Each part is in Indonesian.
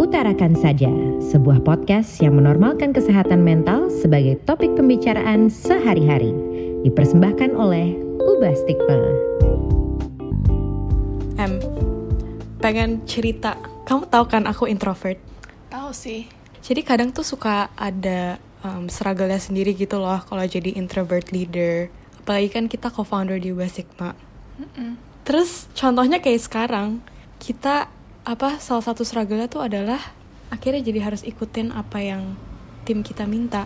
Utarakan Saja, sebuah podcast yang menormalkan kesehatan mental sebagai topik pembicaraan sehari-hari. Dipersembahkan oleh Ubah Stigma. Em, pengen cerita. Kamu tahu kan aku introvert. Tahu sih. Jadi kadang tuh suka ada um, struggle-nya sendiri gitu loh kalau jadi introvert leader. Apalagi kan kita co-founder di Ubah Sigma. Mm-mm. Terus contohnya kayak sekarang kita apa salah satu struggle-nya tuh adalah akhirnya jadi harus ikutin apa yang tim kita minta.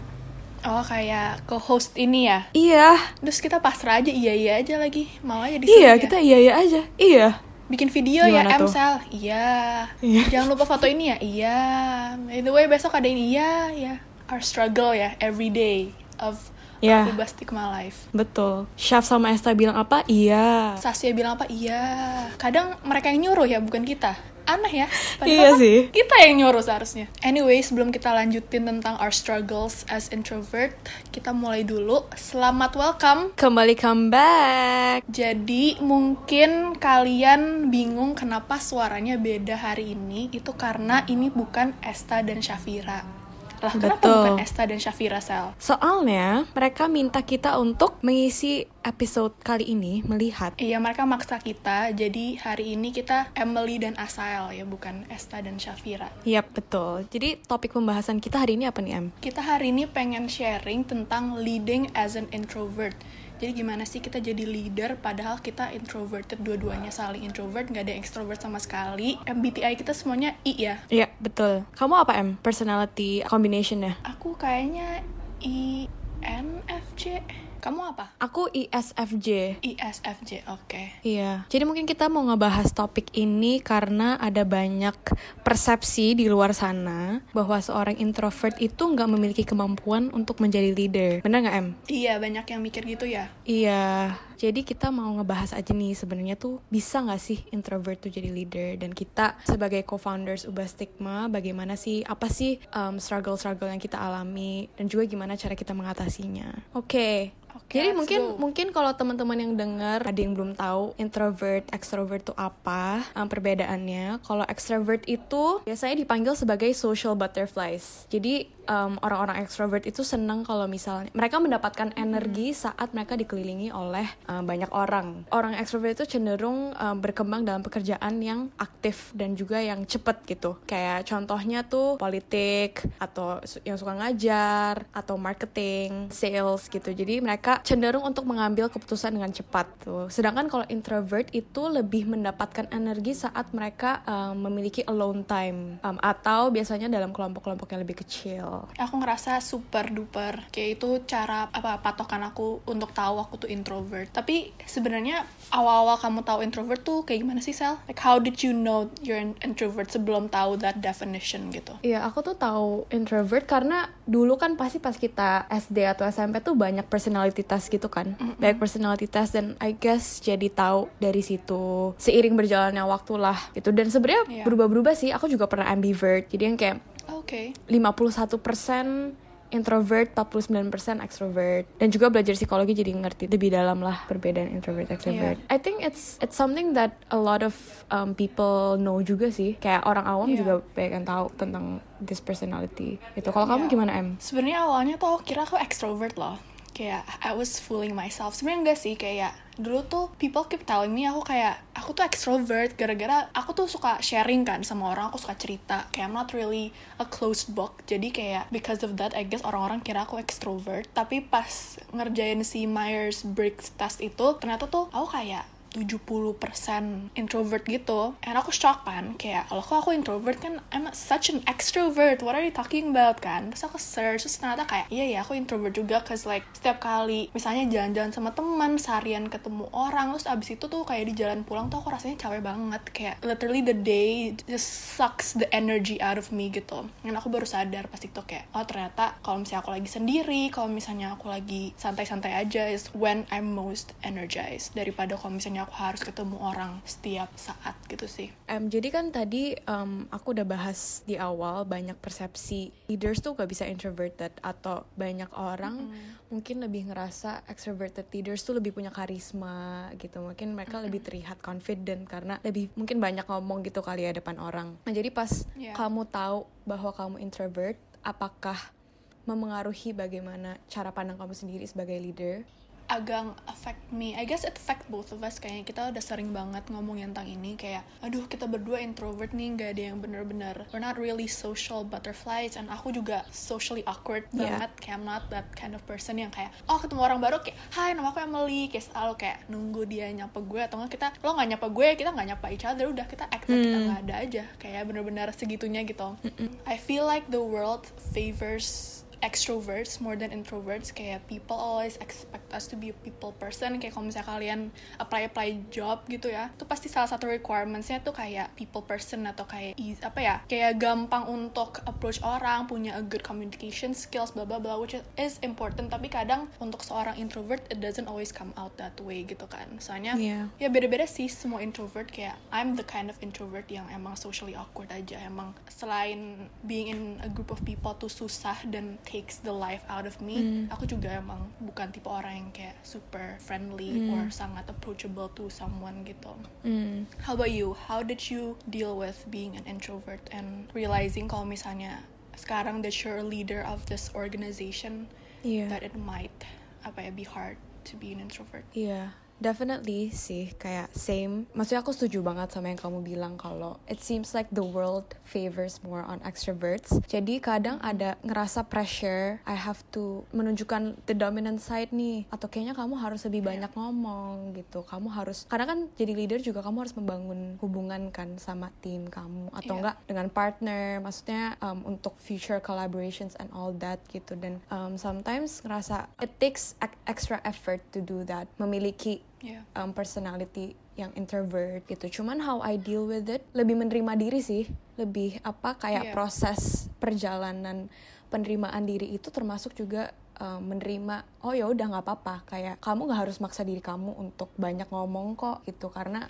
Oh kayak co-host ini ya. Iya, Terus kita pasrah aja iya iya aja lagi. Mau aja di iya ya. kita iya iya aja. Iya. bikin video Gimana ya tuh? Emsel. Iya. Iya. Jangan lupa foto ini ya. Iya. By the way besok ada ini iya ya. Our struggle ya every day of Iya. Ubah Stigma Life. Betul. Syaf sama Esta bilang apa? Iya. Sasya bilang apa? Iya. Kadang mereka yang nyuruh ya, bukan kita. Aneh ya. Iya kan sih. Kita yang nyuruh seharusnya. Anyway, sebelum kita lanjutin tentang our struggles as introvert, kita mulai dulu. Selamat welcome. Kembali come back. Jadi mungkin kalian bingung kenapa suaranya beda hari ini. Itu karena ini bukan Esta dan Shafira. Lah, kenapa Betul. bukan Esta dan Shafira, Sel? Soalnya mereka minta kita untuk mengisi episode kali ini melihat. Iya, mereka maksa kita. Jadi hari ini kita Emily dan Asael ya, bukan Esta dan Shafira. Yap, betul. Jadi topik pembahasan kita hari ini apa nih, Em? Kita hari ini pengen sharing tentang leading as an introvert. Jadi gimana sih kita jadi leader padahal kita introverted dua-duanya saling introvert, nggak ada yang extrovert sama sekali. MBTI kita semuanya I ya. Iya, betul. Kamu apa, Em? Personality combination-nya? Aku kayaknya INFJ. Kamu apa? Aku ISFJ. ISFJ, oke. Iya, jadi mungkin kita mau ngebahas topik ini karena ada banyak persepsi di luar sana bahwa seorang introvert itu nggak memiliki kemampuan untuk menjadi leader. Bener nggak, Em? Iya, banyak yang mikir gitu ya. Iya, jadi kita mau ngebahas aja nih sebenarnya tuh bisa nggak sih introvert tuh jadi leader dan kita sebagai co-founders Ubah Stigma bagaimana sih apa sih um, struggle-struggle yang kita alami dan juga gimana cara kita mengatasinya. Oke. Oke, Jadi let's mungkin go. mungkin kalau teman-teman yang dengar ada yang belum tahu introvert, extrovert tuh apa um, perbedaannya. Kalau extrovert itu biasanya dipanggil sebagai social butterflies. Jadi um, orang-orang extrovert itu senang kalau misalnya mereka mendapatkan energi saat mereka dikelilingi oleh um, banyak orang. Orang extrovert itu cenderung um, berkembang dalam pekerjaan yang aktif dan juga yang cepet gitu. Kayak contohnya tuh politik atau yang suka ngajar atau marketing, sales gitu. Jadi mereka cenderung untuk mengambil keputusan dengan cepat tuh. Sedangkan kalau introvert itu lebih mendapatkan energi saat mereka um, memiliki alone time um, atau biasanya dalam kelompok-kelompok yang lebih kecil. Aku ngerasa super duper kayak itu cara apa patokan aku untuk tahu aku tuh introvert. Tapi sebenarnya awal-awal kamu tahu introvert tuh kayak gimana sih Sel? Like how did you know you're an introvert sebelum tahu that definition gitu? Iya, aku tuh tahu introvert karena dulu kan pasti pas kita SD atau SMP tuh banyak personality test gitu kan. Banyak personality test dan I guess jadi tahu dari situ seiring berjalannya waktu lah gitu. Dan sebenarnya Iya. berubah-berubah sih. Aku juga pernah ambivert. Jadi yang kayak Oke. 51% introvert, 49% extrovert. Dan juga belajar psikologi jadi ngerti lebih dalam lah perbedaan introvert extrovert. I think it's it's something that a lot of um, people know juga sih. Kayak orang awam Iya. juga banyak yang tahu tentang this personality. Itu. Kalau kamu Iya. gimana em? Sebenarnya awalnya tuh aku kira aku extrovert loh. Kayak I was fooling myself. Sebenarnya enggak sih kayak dulu tuh people keep telling me aku kayak aku tuh extrovert gara-gara aku tuh suka sharing kan sama orang aku suka cerita. Kayak I'm not really a closed book. Jadi kayak because of that I guess orang-orang kira aku extrovert. Tapi pas ngerjain si Myers-Briggs test itu ternyata tuh aku kayak 70% introvert gitu. And aku shock kan kayak kalau aku introvert kan? I'm such an extrovert. What are you talking about? kan. Terus aku search terus ternyata kayak iya ya aku introvert juga cause like setiap kali misalnya jalan-jalan sama teman seharian ketemu orang terus abis itu tuh kayak di jalan pulang tuh aku rasanya capek banget. Kayak literally the day just sucks the energy out of me gitu. Dan aku baru sadar pas itu kayak oh ternyata kalau misalnya aku lagi sendiri kalau misalnya aku lagi santai-santai aja is when I'm most energized daripada kalau misalnya aku harus ketemu orang setiap saat gitu sih Um, jadi kan tadi um, aku udah bahas di awal banyak persepsi leaders tuh gak bisa introverted atau banyak orang mungkin lebih ngerasa extroverted leaders tuh lebih punya karisma gitu mungkin mereka lebih terlihat confident karena lebih mungkin banyak ngomong gitu kali ya depan orang. Nah jadi pas Yeah. kamu tahu bahwa kamu introvert, apakah memengaruhi bagaimana cara pandang kamu sendiri sebagai leader? Agak affect me. I guess it affect both of us kayaknya. Kita udah sering banget ngomong tentang ini kayak aduh kita berdua introvert nih nggak ada yang bener-bener we're not really social butterflies. And aku juga socially awkward Yeah. banget kayak I'm not that kind of person yang kayak oh ketemu orang baru kayak hai nama aku Emily kayak selalu kayak nunggu dia nyapa gue atau nggak kita lo nggak nyapa gue kita nggak nyapa each other udah kita act like kita nggak ada aja kayak bener-bener segitunya gitu. I feel like the world favors extroverts more than introverts. Kayak people always expect us to be a people person. Kayak kalau misalnya kalian apply apply job gitu ya itu pasti salah satu requirementsnya tuh kayak people person atau kayak apa ya kayak gampang untuk approach orang punya a good communication skills bla bla bla which is important. Tapi kadang untuk seorang introvert it doesn't always come out that way gitu kan. Soalnya Iya. ya beda-beda sih semua introvert. Kayak I'm the kind of introvert yang emang socially awkward aja. Emang selain being in a group of people tuh susah dan takes the life out of me aku juga emang bukan tipe orang yang kayak super friendly or sangat approachable to someone gitu. Hmm. how about you? How did you deal with being an introvert and realizing kalau misalnya sekarang that you're a leader of this organization Iya. that it might apa ya be hard to be an introvert? Iya, definitely sih kayak same. Maksudnya aku setuju banget sama yang kamu bilang kalau it seems like the world favors more on extroverts. Jadi kadang ada ngerasa pressure, I have to menunjukkan the dominant side nih atau kayaknya kamu harus lebih banyak ngomong gitu. Kamu harus karena kan jadi leader juga kamu harus membangun hubungan kan sama tim kamu atau Iya. enggak dengan partner. Maksudnya um, untuk future collaborations and all that gitu dan um, sometimes ngerasa it takes ex- extra effort to do that. Memiliki yeah um, personality yang introvert gitu. Cuman how I deal with it lebih menerima diri sih, lebih apa kayak Iya. proses perjalanan penerimaan diri itu termasuk juga um, menerima oh ya udah nggak apa-apa. Kayak kamu nggak harus maksa diri kamu untuk banyak ngomong kok gitu. Karena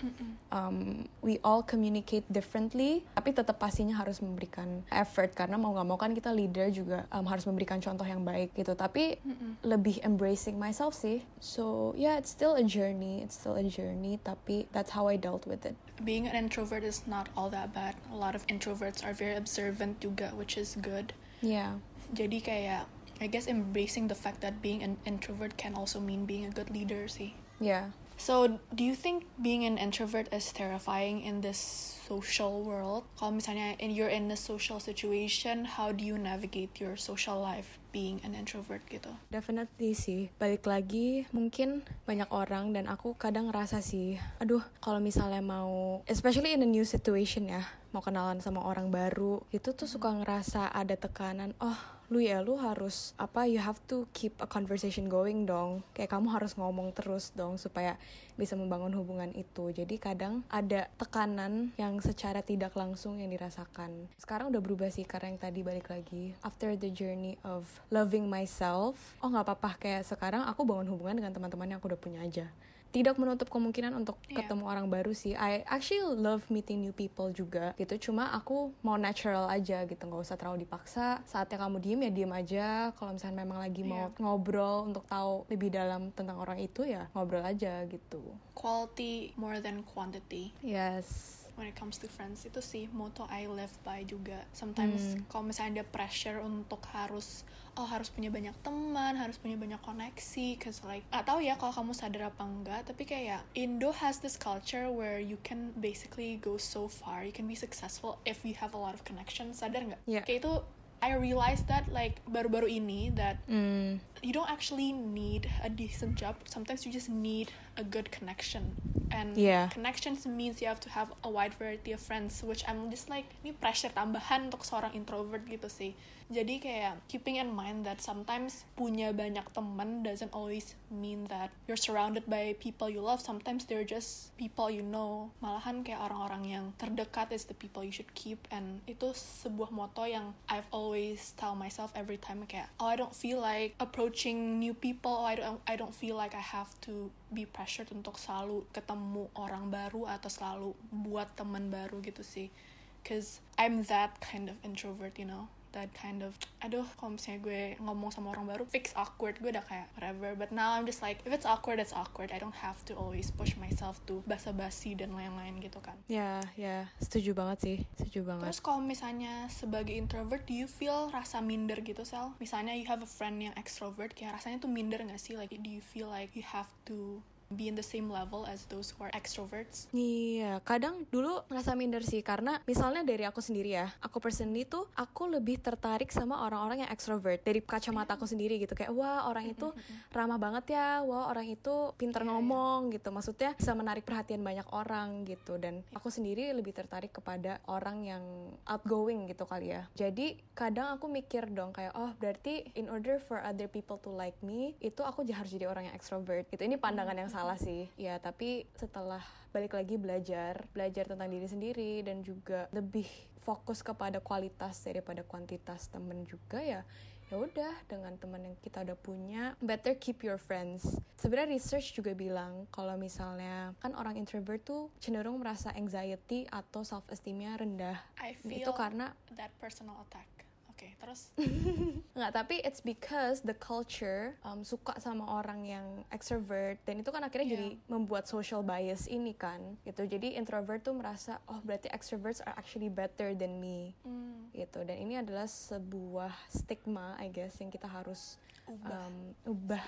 um, we all communicate differently tapi tetap pastinya harus memberikan effort. Karena mau nggak mau kan kita leader juga um, harus memberikan contoh yang baik gitu. Tapi lebih embracing myself sih. So yeah it's still a journey it's still a journey tapi that's how I dealt with it. Being an introvert is not all that bad. A lot of introverts are very observant juga, which is good. yeah. Jadi kayak, I guess embracing the fact that being an introvert can also mean being a good leader sih. yeah So, do you think being an introvert is terrifying in this social world? Kalau misalnya in, you're in a social situation, how do you navigate your social life being an introvert gitu? Definitely sih. Balik lagi, mungkin banyak orang dan aku kadang ngerasa sih, aduh, kalau misalnya mau, especially in a new situation ya, mau kenalan sama orang baru, itu tuh suka ngerasa ada tekanan, oh, lu ya lu harus apa you have to keep a conversation going dong. Kayak kamu harus ngomong terus dong supaya bisa membangun hubungan itu. Jadi kadang ada tekanan yang secara tidak langsung yang dirasakan. Sekarang udah berubah sih karena yang tadi balik lagi. After the journey of loving myself oh nggak apa-apa. Kayak sekarang aku bangun hubungan dengan teman-teman yang aku udah punya aja tidak menutup kemungkinan untuk Iya. ketemu orang baru sih. I actually love meeting new people juga gitu. Cuma aku mau natural aja gitu, nggak usah terlalu dipaksa. Saatnya kamu diem ya diem aja. Kalau misalnya memang lagi mau Iya. ngobrol untuk tahu lebih dalam tentang orang itu ya ngobrol aja gitu. Quality more than quantity. Yes. When it comes to friends itu sih motto I live by juga. Sometimes kalau misalnya ada pressure untuk harus oh harus punya banyak teman harus punya banyak koneksi cause like gak tahu ya kalau kamu sadar apa enggak tapi kayak Indo has this culture where you can basically go so far you can be successful if you have a lot of connections sadar nggak? Yeah. kayak itu I realized that like baru-baru ini that Hmm. you don't actually need a decent job. Sometimes you just need a good connection. And Yeah. connections means you have to have a wide variety of friends, which I'm just like, ini pressure tambahan untuk seorang introvert gitu sih. Jadi kayak keeping in mind that sometimes punya banyak teman doesn't always mean that you're surrounded by people you love. Sometimes they're just people you know. Malahan kayak orang-orang yang terdekat is the people you should keep. And itu sebuah motto yang I've always always tell myself every time kayak oh I don't feel like approaching new people oh I don't I don't feel like I have to be pressured untuk selalu ketemu orang baru atau selalu buat teman baru gitu sih. Cause I'm that kind of introvert you know that kind of aduh kalau misalnya gue ngomong sama orang baru fix awkward gue udah kayak whatever but now I'm just like if it's awkward it's awkward I don't have to always push myself to basa-basi dan lain-lain gitu kan Ya, ya, setuju banget sih, setuju banget. Terus kalau misalnya sebagai introvert, do you feel rasa minder gitu, Sel? Misalnya you have a friend yang extrovert, kayak rasanya tuh minder gak sih? Like, do you feel like you have to be in the same level as those who are extroverts? Iya, kadang dulu ngerasa minder sih karena misalnya dari aku sendiri ya, aku personally tuh aku lebih tertarik sama orang-orang yang extrovert dari kacamata aku sendiri gitu kayak wah orang itu ramah banget ya, wah orang itu pinter Iya, ngomong gitu, maksudnya bisa menarik perhatian banyak orang gitu dan aku sendiri lebih tertarik kepada orang yang outgoing gitu kali ya. Jadi kadang aku mikir dong kayak oh berarti in order for other people to like me itu aku harus jadi orang yang extrovert gitu. Ini pandangan yang salah sih. Ya tapi setelah balik lagi belajar, belajar tentang diri sendiri dan juga lebih fokus kepada kualitas daripada kuantitas temen juga ya ya udah dengan teman yang kita udah punya better keep your friends sebenarnya research juga bilang kalau misalnya kan orang introvert tuh cenderung merasa anxiety atau self esteemnya rendah I feel itu karena that personal attack. Oke, terus? Nggak tapi it's because the culture um, suka sama orang yang extrovert dan itu kan akhirnya Iya. jadi membuat social bias ini kan gitu. Jadi introvert tuh merasa oh berarti extroverts are actually better than me. Hmm, gitu. Dan ini adalah sebuah stigma I guess yang kita harus Ubah. um, ubah.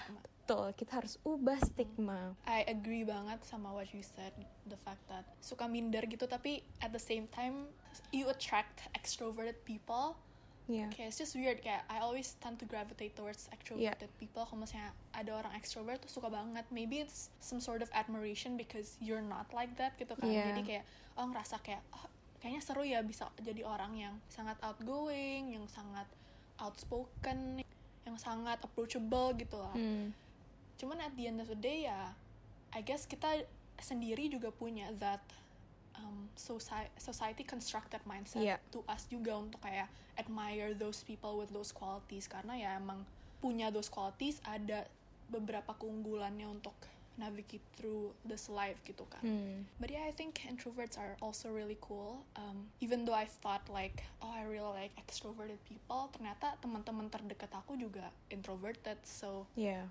Betul kita harus ubah stigma. I agree banget sama what you said, the fact that suka minder gitu, tapi at the same time you attract extroverted people. Ya Kayak it's just weird kayak I always tend to gravitate towards extroverted people. Kalau misalnya ada orang extrovert tuh suka banget. Maybe it's some sort of admiration because you're not like that gitu kan. Yeah. Jadi kayak oh ngerasa kayak oh, kayaknya seru ya bisa jadi orang yang sangat outgoing, yang sangat outspoken, yang sangat approachable gitu lah. Hmm. Cuman at the end of the day ya, I guess kita sendiri juga punya that um, society, society constructed mindset Iya. to us juga untuk kayak admire those people with those qualities karena ya emang punya those qualities ada beberapa keunggulannya untuk navigate through this life gitu kan. Hmm. But yeah, I think introverts are also really cool. Um, even though I thought like, oh I really like extroverted people, ternyata teman-teman terdekat aku juga introverted. So ya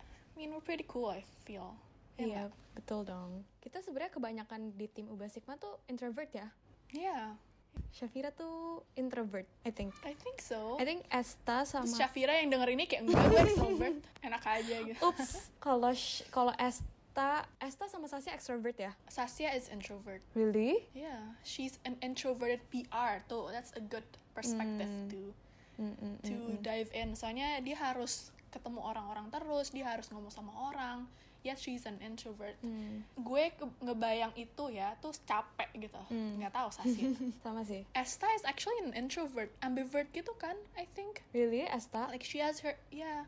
I mean, we're pretty cool, I feel. Ya Iya, nggak? betul dong. Kita sebenarnya kebanyakan di tim Ubah Sigma tuh introvert ya. Yeah, Shafira tuh introvert, I think. I think so. I think Esta sama Terus Shafira yang denger ini kayak enggak gue extrovert, enak aja gitu. Ups, kalau Sh- kalau Esta, Esta sama Sasha extrovert ya? Saskia is introvert. Really? Yeah, she's an introverted PR. Tuh, that's a good perspective to Mm-mm. to dive in. Soalnya dia harus ketemu orang-orang terus, dia harus ngomong sama orang. Yet she's an introvert. Hmm. Gue ke- ngebayang itu ya, tuh capek gitu. Nggak tahu Saskia. Sama sih. Esta is actually an introvert, ambivert gitu kan, I think. Really, Esta? Like she has her, yeah.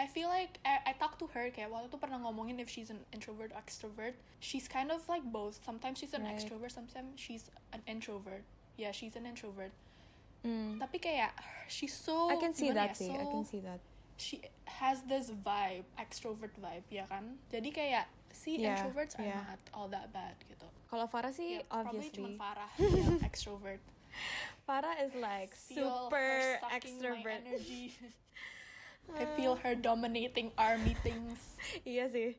I feel like I, I talked to her kayak waktu itu pernah ngomongin if she's an introvert or extrovert. She's kind of like both. Sometimes she's an Right. extrovert, sometimes she's an introvert. Yeah, she's an introvert. Mm. Tapi kayak she's so I can see that ya, sih, I so- can see that. She has this vibe, extrovert vibe, ya kan? Jadi kayak si Yeah, introverts are yeah. not all that bad gitu. Kalau Farah sih, Yeah, probably obviously. cuma Farah yang extrovert. Farah is like Feel super extrovert. energy. I feel her dominating our meetings. iya sih.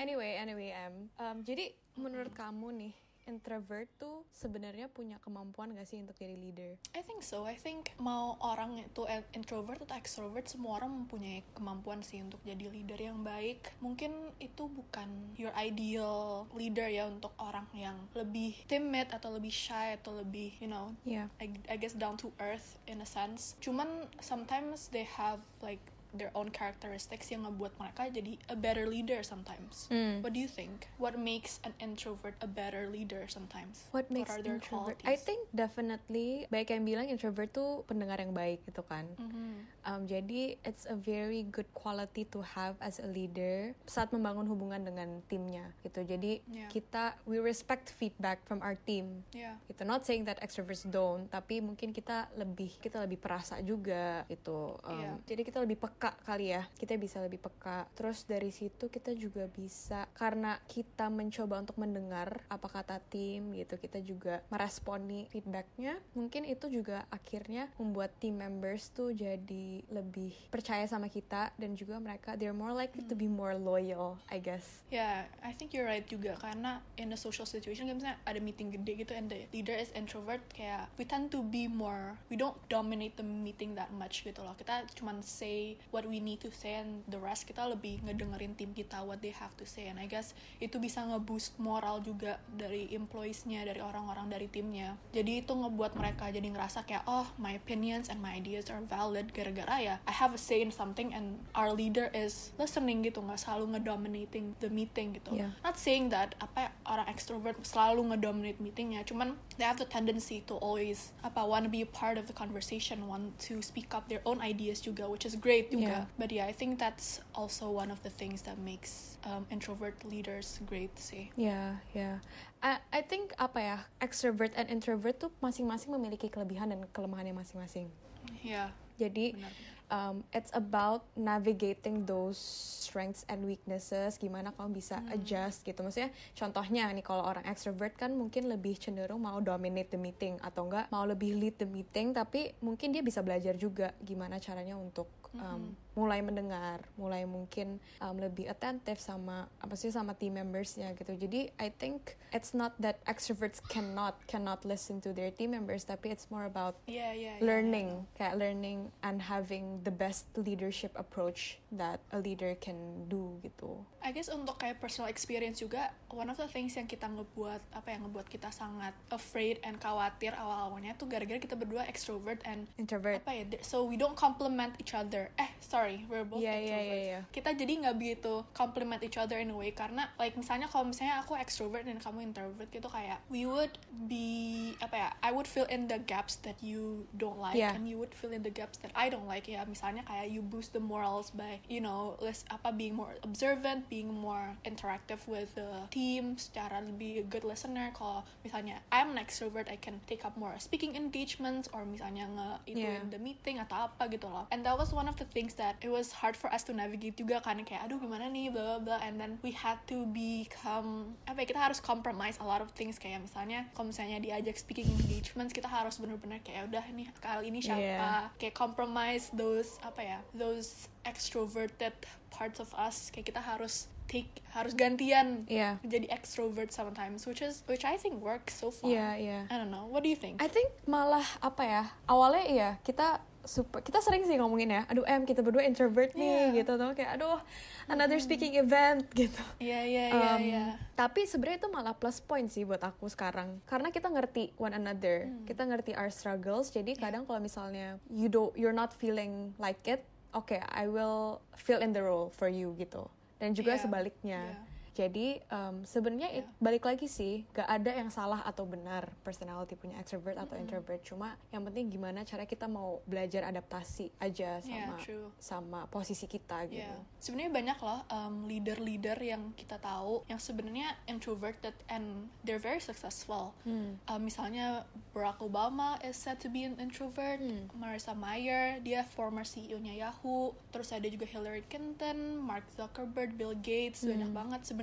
Anyway, anyway, Em. Um, jadi menurut kamu nih, introvert tuh sebenarnya punya kemampuan gak sih untuk jadi leader? I think so. I think mau orang itu introvert atau extrovert, semua orang mempunyai kemampuan sih untuk jadi leader yang baik. Mungkin itu bukan your ideal leader ya untuk orang yang lebih timid atau lebih shy atau lebih, you know, Iya. I, I guess down to earth in a sense. Cuman sometimes they have like their own characteristics yang ngebuat mereka jadi a better leader sometimes. Hmm. What do you think? What makes an introvert a better leader sometimes? What makes are their introvert? qualities? I think definitely baik yang bilang introvert tuh pendengar yang baik gitu kan. Mhm. Um, jadi it's a very good quality to have as a leader saat membangun hubungan dengan timnya gitu. Jadi Yeah. kita we respect feedback from our team. Yeah. Gitu. Not saying that extroverts don't, tapi mungkin kita lebih kita lebih perasa juga gitu. Um, Iya. Jadi kita lebih peka kali ya. Kita bisa lebih peka. Terus dari situ kita juga bisa karena kita mencoba untuk mendengar apa kata tim gitu. Kita juga meresponi feedbacknya. Mungkin itu juga akhirnya membuat team members tuh jadi lebih percaya sama kita dan juga mereka they're more likely to be more loyal, I guess. Yeah, I think you're right juga karena in a social situation kayak misalnya ada meeting gede gitu and the leader is introvert kayak we tend to be more we don't dominate the meeting that much gitu loh. Kita cuman say what we need to say and the rest kita lebih ngedengerin tim kita what they have to say and I guess itu bisa ngeboost moral juga dari employees-nya, dari orang-orang dari timnya. Jadi itu ngebuat mereka jadi ngerasa kayak oh my opinions and my ideas are valid gara-gara ya I have a say in something and our leader is listening gitu nggak selalu ngedominating the meeting gitu. Yeah. Not saying that apa orang extrovert selalu ngedominate meetingnya, cuman they have the tendency to always apa want to be a part of the conversation, want to speak up their own ideas juga, which is great juga. Yeah. But yeah, I think that's also one of the things that makes um, introvert leaders great sih. Ya, ya. I, I think apa ya, extrovert and introvert tuh masing-masing memiliki kelebihan dan kelemahannya masing-masing. Yeah. Jadi Benar. um, it's about navigating those strengths and weaknesses. Gimana kamu bisa adjust gitu. Maksudnya contohnya nih kalau orang extrovert kan mungkin lebih cenderung mau dominate the meeting atau enggak mau lebih lead the meeting tapi mungkin dia bisa belajar juga gimana caranya untuk um, mulai mendengar, mulai mungkin um, lebih attentive sama apa sih sama team membersnya gitu. Jadi I think it's not that extroverts cannot cannot listen to their team members tapi it's more about Yeah, yeah, yeah, learning kayak learning and having the best leadership approach that a leader can do gitu. I guess untuk kayak personal experience juga one of the things yang kita ngebuat apa yang ngebuat kita sangat afraid and khawatir awal-awalnya tuh gara-gara kita berdua extrovert and introvert. apa ya so we don't compliment each other eh sorry we're both Yeah, yeah, yeah, yeah. kita jadi nggak begitu compliment each other in a way karena like misalnya kalau misalnya aku extrovert dan kamu introvert gitu kayak we would be apa ya I would fill in the gaps that you don't like Yeah. and you would fill in the gaps that I don't like ya misalnya kayak you boost the morals by you know less apa being more observant being more interactive with the team secara lebih a good listener kalau misalnya I'm an extrovert I can take up more speaking engagements or misalnya nge ituin Yeah. the meeting atau apa gitu loh and that was one of the things that it was hard for us to navigate juga kan kayak aduh gimana nih? Bla bla bla. And then we had to become apa ya kita harus compromise a lot of things. Kayak misalnya kalau misalnya diajak speaking engagements kita harus bener-bener kayak udah nih kali ini siapa? Yeah. kayak compromise those apa ya those extroverted parts of us. Kayak kita harus take harus gantian Iya. jadi extrovert sometimes which is which I think works so far. Iya, iya. I don't know. What do you think? I think malah apa ya awalnya iya kita super kita sering sih ngomongin ya aduh em kita berdua introvert nih Yeah. gitu tuh kayak aduh another speaking event gitu Iya iya iya iya Tapi sebenarnya itu malah plus point sih buat aku sekarang. Karena kita ngerti one another. Kita ngerti our struggles. Jadi kadang kalau misalnya you do you're not feeling like it, okay, I will fill in the role for you gitu. Dan juga Yeah. sebaliknya. Yeah. Jadi um, sebenarnya it- balik lagi sih, gak ada yang salah atau benar personality punya extrovert atau introvert. Cuma yang penting gimana cara kita mau belajar adaptasi aja Yeah, sama true. sama posisi kita gitu. Yeah. Sebenarnya banyak loh um, leader-leader yang kita tahu yang sebenarnya introverted and they're very successful. Hmm. Um, misalnya Barack Obama is said to be an introvert. Hmm. Marissa Mayer dia former CEO-nya Yahoo. Terus ada juga Hillary Clinton, Mark Zuckerberg, Bill Gates. Banyak Hmm. banget sebenarnya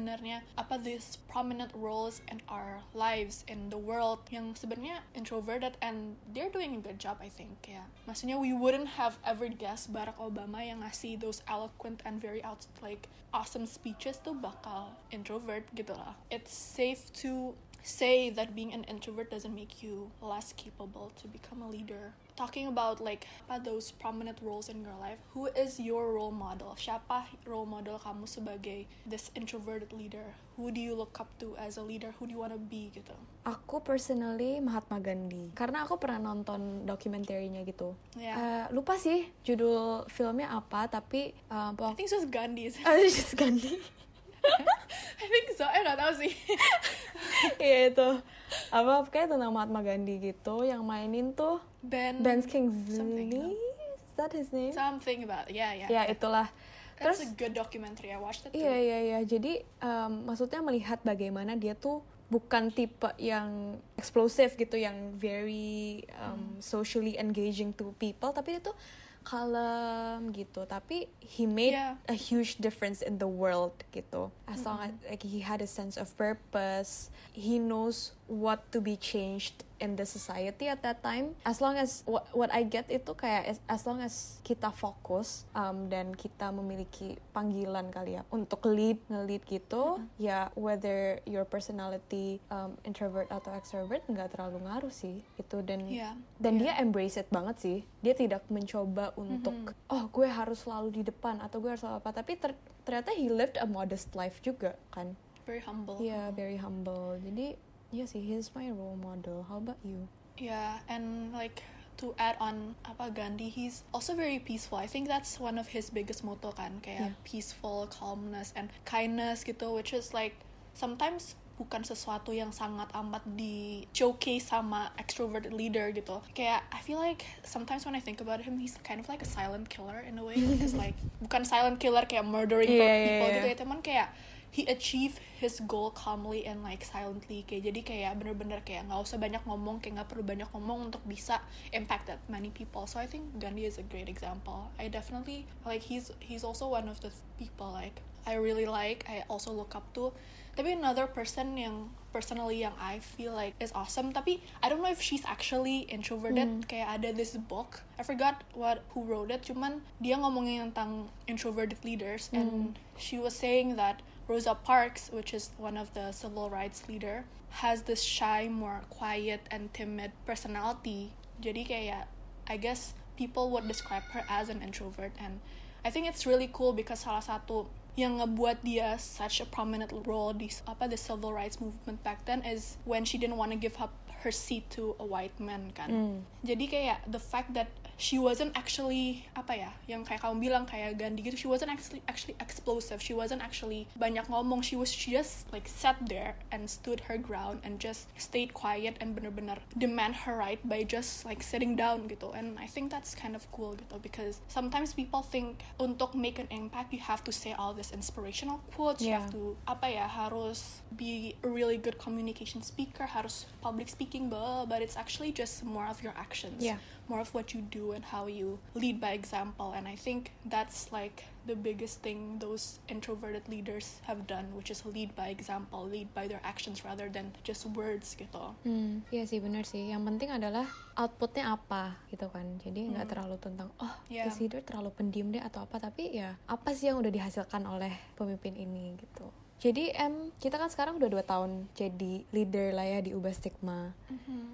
apa these prominent roles in our lives in the world yang sebenarnya introverted and they're doing a good job I think ya. Maksudnya we wouldn't have ever guessed Barack Obama yang ngasih those eloquent and very out like awesome speeches tuh bakal introvert gitu lah. It's safe to say that being an introvert doesn't make you less capable to become a leader. talking about like apa those prominent roles in your life, who is your role model? Siapa role model kamu sebagai this introverted leader? Who do you look up to as a leader? Who do you wanna be gitu? Aku personally Mahatma Gandhi karena aku pernah nonton dokumenterinya gitu. Ya. Eh, lupa sih judul filmnya apa tapi uh, I think it's just Gandhi. Oh, it's just Gandhi. I think so. Eh nggak tahu sih. Iya itu apa kayak tentang Mahatma Gandhi gitu yang mainin tuh Ben. Ben Kingsley. Is that his name? Something about yeah yeah. Ya itulah. That's Terus a good documentary. I watched it. Iya iya iya. Jadi em, maksudnya melihat bagaimana dia tuh bukan tipe yang explosive gitu, yang very um, socially engaging to people, tapi dia tuh kalem gitu. Tapi he made Yeah. a huge difference in the world gitu. As long as like he had a sense of purpose, he knows what to be changed in the society at that time. As long as what, what I get itu kayak as, as long as kita fokus um, dan kita memiliki panggilan kali ya untuk lead nge-lead gitu, ya whether your personality um, introvert atau extrovert nggak terlalu ngaruh sih itu dan Iya, dan iya. dia embrace it banget sih. Dia tidak mencoba untuk oh gue harus selalu di depan atau gue harus selalu apa, tapi ter- ternyata he lived a modest life juga kan. Very humble. Iya, very humble. Jadi, iya sih, he's my role model. How about you? Yeah, and like to add on apa Gandhi, he's also very peaceful. I think that's one of his biggest motto kan, kayak Yeah. peaceful, calmness, and kindness gitu, which is like sometimes bukan sesuatu yang sangat amat di showcase sama extroverted leader gitu. Kayak I feel like sometimes when I think about him, he's kind of like a silent killer in a way, because like bukan silent killer kayak murdering Yeah, yeah, people yeah. gitu ya, teman kayak he achieve his goal calmly and like silently kayak jadi kayak bener-bener kayak nggak usah banyak ngomong kayak nggak perlu banyak ngomong untuk bisa impact that many people. So I think Gandhi is a great example. I definitely like he's he's also one of the people like I really like I also look up to. Tapi another person yang personally yang I feel like is awesome tapi I don't know if she's actually introverted. Kayak ada this book I forgot what who wrote it cuman dia ngomongin tentang introverted leaders and she was saying that Rosa Parks, which is one of the civil rights leader, has this shy, more quiet and timid personality. Jadi kayak, I guess people would describe her as an introvert, and I think it's really cool because salah satu yang ngebuat dia such a prominent role di apa the civil rights movement back then is when she didn't want to give up her seat to a white man kan. Mm. Jadi kayak the fact that she wasn't actually apa ya yang kayak kamu bilang kayak Gandhi gitu she wasn't actually actually explosive. She wasn't actually banyak ngomong. She was she just like sat there and stood her ground and just stayed quiet and bener-bener demand her right by just like sitting down gitu. And I think that's kind of cool gitu because sometimes people think untuk make an impact you have to say all this inspirational quotes. You Yeah. have to apa ya harus be a really good communication speaker harus public speaking blah, but it's actually just more of your actions. Yeah. More of what you do and how you lead by example and i think that's like the biggest thing those introverted leaders have done which is lead by example lead by their actions rather than just words gitu Hmm, iya sih benar sih. Yang penting adalah outputnya apa gitu kan. Jadi nggak terlalu tentang oh Yeah. this leader terlalu pendiam deh atau apa. Tapi ya apa sih yang udah dihasilkan oleh pemimpin ini gitu. Jadi em kita kan sekarang udah dua tahun jadi leader lah ya di Ubah Stigma.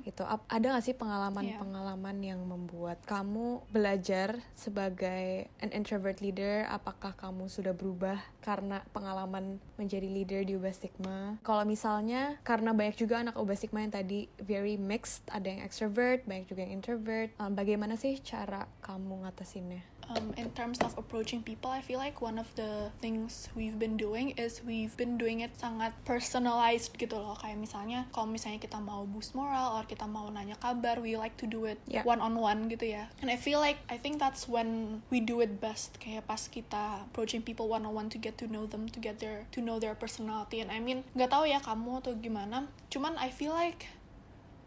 Gitu. Ap- Ada gak sih pengalaman-pengalaman yang membuat kamu belajar sebagai an introvert leader? Apakah kamu sudah berubah karena pengalaman menjadi leader di Ubah Stigma? Kalau misalnya karena banyak juga anak Ubah Stigma yang tadi very mixed, ada yang extrovert, banyak juga yang introvert. Um, bagaimana sih cara kamu ngatasinnya? Um, in terms of approaching people, I feel like one of the things we've been doing is we've been doing it sangat personalized gitu loh. Kayak misalnya, kalau misalnya kita mau boost moral or kita mau nanya kabar, we like to do it Yeah. one on one gitu ya. And I feel like I think that's when we do it best. Kayak pas kita approaching people one on one to get to know them, to get their to know their personality. And I mean, nggak tahu ya kamu atau gimana. Cuman I feel like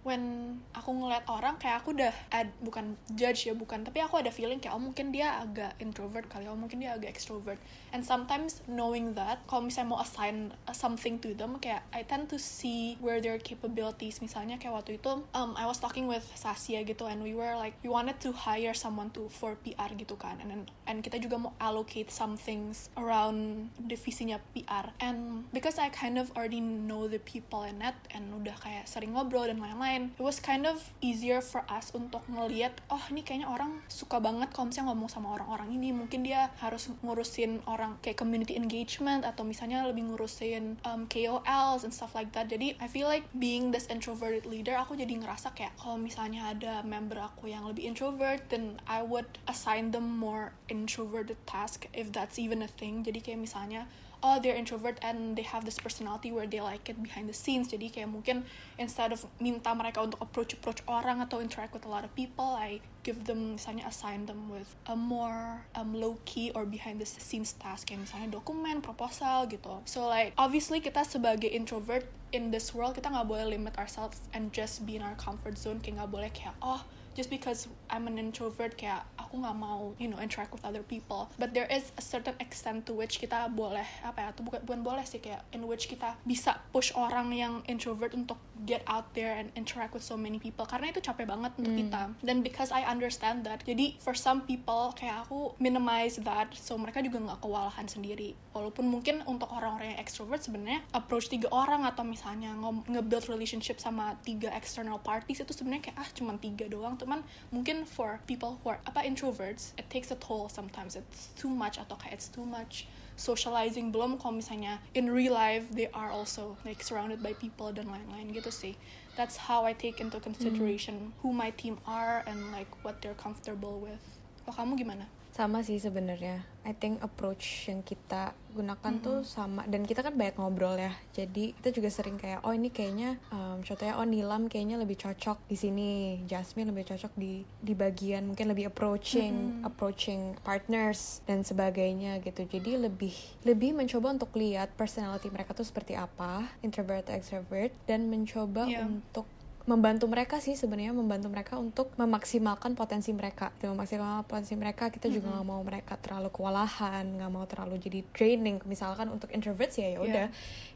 when aku ngeliat orang kayak aku udah ad, bukan judge ya bukan tapi aku ada feeling kayak oh mungkin dia agak introvert kali oh mungkin dia agak extrovert. And sometimes knowing that kalau misalnya mau assign something to them kayak I tend to see where their capabilities misalnya kayak waktu itu um, I was talking with Sasya gitu and we were like we wanted to hire someone to for PR gitu kan. And then, and kita juga mau allocate some things around divisinya PR and because I kind of already know the people in it and udah kayak sering ngobrol dan lain-lain lain-lain it was kind of easier for us untuk ngelihat oh ini kayaknya orang suka banget kalau misalnya ngomong sama orang-orang ini. Mungkin dia harus ngurusin orang kayak community engagement atau misalnya lebih ngurusin um, KOLs and stuff like that. Jadi I feel like being this introverted leader aku jadi ngerasa kayak kalau misalnya ada member aku yang lebih introvert then I would assign them more introverted task if that's even a thing. Jadi kayak misalnya oh they're introvert and they have this personality where they like it behind the scenes. Jadi kayak mungkin instead of minta mereka untuk approach approach orang atau interact with a lot of people I give them misalnya assign them with a more um, low key or behind the scenes task. Kayak misalnya dokumen proposal gitu. So like obviously kita sebagai introvert in this world kita nggak boleh limit ourselves and just be in our comfort zone. Kayak nggak boleh kayak oh just because I'm an introvert kayak aku nggak mau you know interact with other people. But there is a certain extent to which kita boleh apa ya tuh bukan bukan boleh sih kayak in which kita bisa push orang yang introvert untuk get out there and interact with so many people. Karena itu capek banget untuk kita. Dan because I understand that jadi for some people kayak aku minimize that so mereka juga nggak kewalahan sendiri. Walaupun mungkin untuk orang-orang yang extrovert sebenarnya approach tiga orang atau misalnya nge-build relationship sama tiga external parties itu sebenarnya kayak ah cuma tiga doang teman mungkin for people who are apa introverts it takes a toll sometimes. It's too much atau kayak it's too much socializing. Belum kalau misalnya in real life they are also like surrounded by people dan lain-lain gitu sih. That's how I take into consideration who my team are and like what they're comfortable with. Kalau kamu gimana sama sih sebenarnya. I think approach yang kita gunakan tuh sama. Dan kita kan banyak ngobrol ya. Jadi kita juga sering kayak oh ini kayaknya um, contohnya oh Nilam kayaknya lebih cocok di sini. Jasmine lebih cocok di di bagian mungkin lebih approaching approaching partners dan sebagainya gitu. Jadi lebih lebih mencoba untuk lihat personality mereka tuh seperti apa introvert extrovert dan mencoba Yeah. untuk membantu mereka sih sebenarnya membantu mereka untuk memaksimalkan potensi mereka Gitu, memaksimalkan potensi mereka kita juga nggak mau mereka terlalu kewalahan nggak mau terlalu jadi draining. Misalkan untuk introverts ya ya udah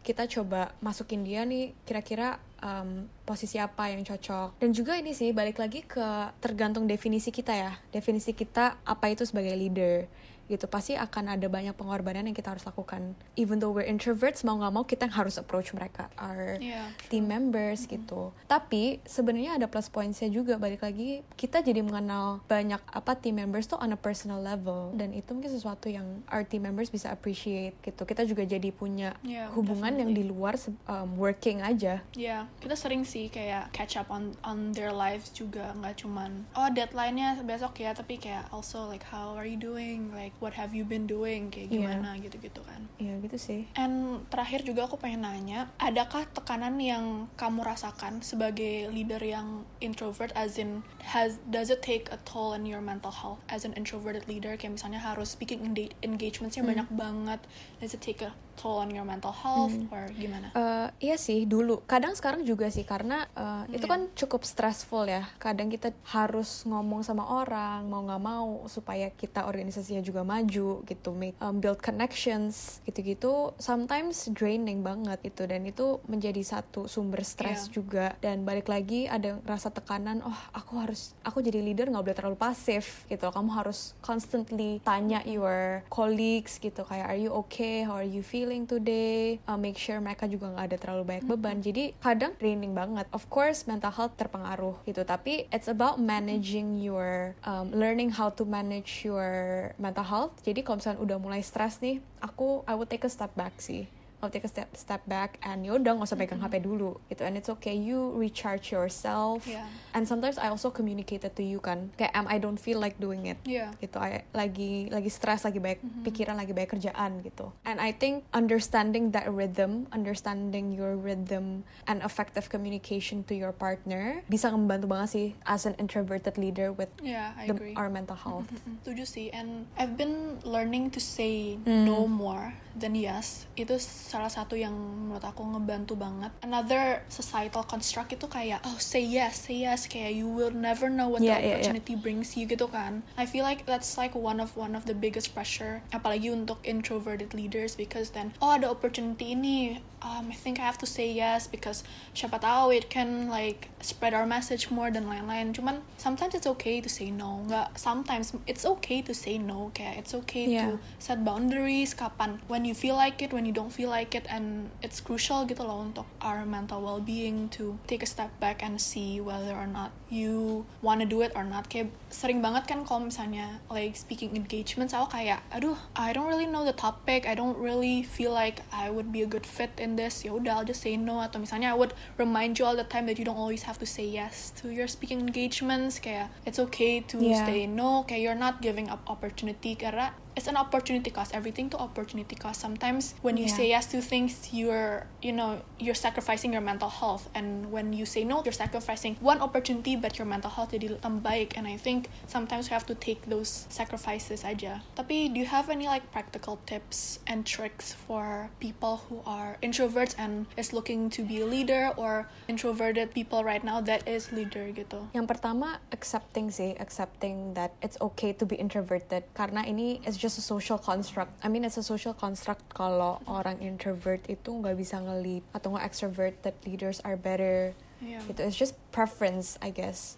kita coba masukin dia nih kira-kira um, posisi apa yang cocok. Dan juga ini sih balik lagi ke tergantung definisi kita ya. Definisi kita apa itu sebagai leader gitu pasti akan ada banyak pengorbanan yang kita harus lakukan. Even though we're introverts mau nggak mau kita yang harus approach mereka our Yeah, team members gitu. Tapi sebenarnya ada plus pointsnya juga balik lagi kita jadi mengenal banyak apa team members tuh on a personal level. Dan itu mungkin sesuatu yang our team members bisa appreciate gitu. Kita juga jadi punya Yeah, hubungan yang di definitely. luar um, working aja. Ya, kita sering sih kayak catch up on on their lives juga nggak cuman oh deadline-nya besok ya, tapi kayak also like how are you doing, like what have you been doing, kayak Iya. gimana gitu-gitu kan. ya gitu sih And terakhir juga aku pengen nanya, adakah tekanan yang kamu rasakan sebagai leader yang introvert, as in has does it take a toll on your mental health as an introverted leader? Kayak misalnya harus speaking enga- engagementsnya banyak banget, does it take a toll on your mental health or gimana? Eh, iya sih dulu. Kadang sekarang juga sih karena eh, itu Iya. kan cukup stressful ya. Kadang kita harus ngomong sama orang mau nggak mau supaya kita organisasinya juga maju gitu make um, build connections gitu-gitu. Sometimes draining banget itu dan itu menjadi satu sumber stres Iya. juga. Dan balik lagi ada rasa tekanan oh aku harus aku jadi leader nggak boleh terlalu pasif gitu. Kamu harus constantly tanya your colleagues gitu kayak are you okay? How are you feeling today Uh, make sure mereka juga nggak ada terlalu banyak beban. Jadi kadang draining banget. Of course mental health terpengaruh gitu tapi it's about managing your um, learning how to manage your mental health. Jadi kalau misalnya udah mulai stres nih aku I would take a step back sih I'll take a step step back and yaudah nggak usah pegang HP dulu gitu and it's okay you recharge yourself Yeah. and sometimes I also communicated to you kan kayak am I don't feel like doing it Yeah. gitu I lagi lagi stres lagi banyak pikiran lagi banyak kerjaan gitu and I think understanding that rhythm understanding your rhythm and effective communication to your partner bisa membantu banget sih as an introverted leader with Yeah, I the- agree. our mental health Mm, Setuju sih, and I've been learning to say Hmm. no more than yes. Itu salah satu yang menurut aku ngebantu banget. Another societal construct itu kayak, oh say yes, say yes, kayak you will never know what Yeah, the yeah, yeah. opportunity brings you gitu kan. I feel like that's like one of one of the biggest pressure, apalagi untuk introverted leaders because then, oh ada opportunity ini, um, I think I have to say yes because siapa tahu it can like spread our message more dan lain-lain. Cuman sometimes it's okay to say no. Nggak sometimes it's okay to say no. Kayak it's okay Yeah. to set boundaries. Kapan when you feel like it, when you don't feel like like it and it's crucial gitu loh untuk our mental well-being to take a step back and see whether or not you wanna do it or not kayak sering banget kan kalau misalnya like speaking engagements aku kayak aduh I don't really know the topic I don't really feel like I would be a good fit in this ya udah I'll just say no. Atau misalnya I would remind you all the time that you don't always have to say yes to your speaking engagements. Kayak it's okay to Yeah. say no. Kayak you're not giving up opportunity. Karena it's an opportunity cost. Everything to opportunity cost. Sometimes when you Yeah. say yes to things you're you know you're sacrificing your mental health. And when you say no you're sacrificing one opportunity but your mental health jadi baik and I think sometimes we have to take those sacrifices aja. Tapi do you have any like practical tips and tricks for people who are introverts and is looking to be a leader or introverted people right now that is leader gitu? Yang pertama accepting sih, accepting that it's okay to be introverted. Karena ini is just a social construct. I mean it's a social construct kalau orang introvert itu nggak bisa nge-lead atau nggak extrovert that leaders are better. Yeah. Gitu. It's just preference I guess.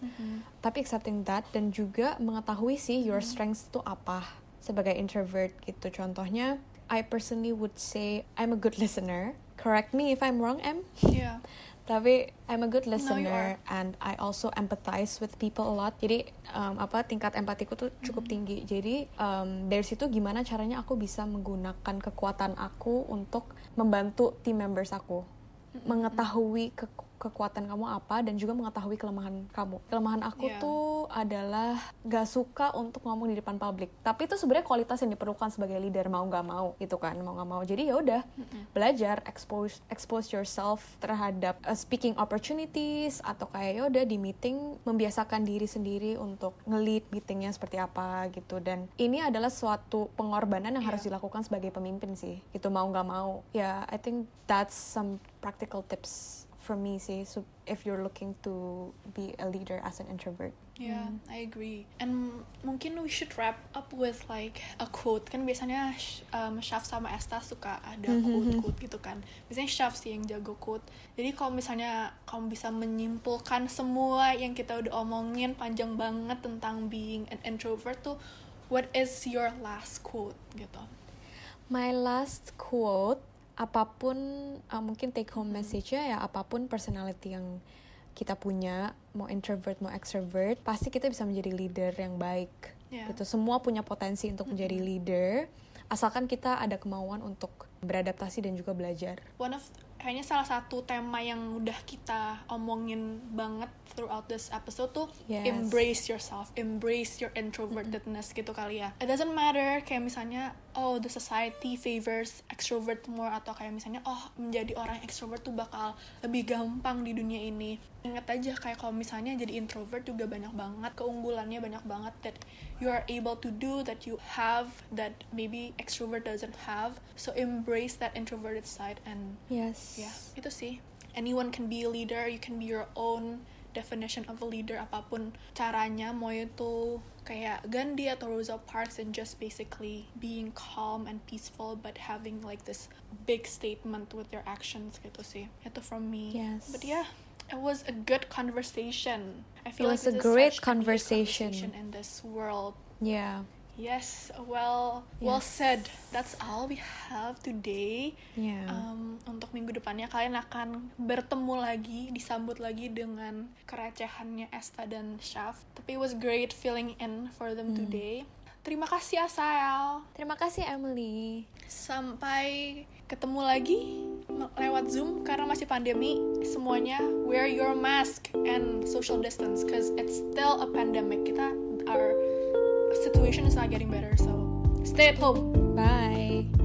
Tapi accepting that dan juga mengetahui sih your strengths itu apa sebagai introvert gitu. Contohnya I personally would say I'm a good listener. Correct me if I'm wrong, Em. yeah Tapi I'm a good No, listener and I also empathize with people a lot. Jadi um, apa tingkat empatiku tuh cukup tinggi. Jadi um, dari situ gimana caranya aku bisa menggunakan kekuatan aku untuk membantu team members aku mengetahui ke- kekuatan kamu apa dan juga mengetahui kelemahan kamu. Kelemahan aku Yeah. tuh adalah gak suka untuk ngomong di depan publik. Tapi itu sebenarnya kualitas yang diperlukan sebagai leader mau nggak mau gitu kan mau nggak mau. Jadi ya udah belajar expose expose yourself terhadap uh, speaking opportunities atau kayak ya udah di meeting membiasakan diri sendiri untuk nge-lead meetingnya seperti apa gitu dan ini adalah suatu pengorbanan yang harus Iya. dilakukan sebagai pemimpin sih itu mau nggak mau ya I think that's some practical tips for me sih so if you're looking to be a leader as an introvert Yeah, I agree. And mungkin we should wrap up with like a quote. Kan biasanya Sh- um, Shaf sama Esta suka ada quote-quote gitu kan. Biasanya Shaf sih yang jago quote. Jadi kalau misalnya kamu bisa menyimpulkan semua yang kita udah omongin panjang banget tentang being an introvert tuh, what is your last quote gitu? My last quote, apa pun uh, mungkin take home message-nya ya apa pun personality yang kita punya, mau introvert mau extrovert, pasti kita bisa menjadi leader yang baik. Yeah. Gitu. Semua punya potensi untuk menjadi leader, asalkan kita ada kemauan untuk beradaptasi dan juga belajar. one of kayaknya salah satu tema yang udah kita omongin banget throughout this episode tuh Yes. embrace yourself, embrace your introvertedness gitu kali ya. It doesn't matter kayak misalnya oh the society favors extrovert more atau kayak misalnya oh menjadi orang extrovert tuh bakal lebih gampang di dunia ini. Ingat aja kayak kalau misalnya jadi introvert juga banyak banget keunggulannya banyak banget that you are able to do that you have that maybe extrovert doesn't have. So embrace that introverted side and Yes. Ya, itu sih. Anyone can be a leader, you can be your own definition of a leader apa pun caranya mau itu kayak Gandhi atau Rosa Parks and just basically being calm and peaceful but having like this big statement with your actions gitu sih. Itu from me. Yes. But yeah, it was a good conversation. I It feel was like a great needed conversation. in this world. Yeah. Yes, well, well Yes. said. That's all we have today. Yeah. Um, untuk minggu depannya kalian akan bertemu lagi, disambut lagi dengan kerecehannya Esta dan Shaf. Tapi it was great filling in for them today. Terima kasih Asael. Terima kasih Emily. Sampai ketemu lagi lewat Zoom karena masih pandemi. Semuanya wear your mask and social distance cause it's still a pandemic. Kita our situation is not getting better, so stay at home. Bye.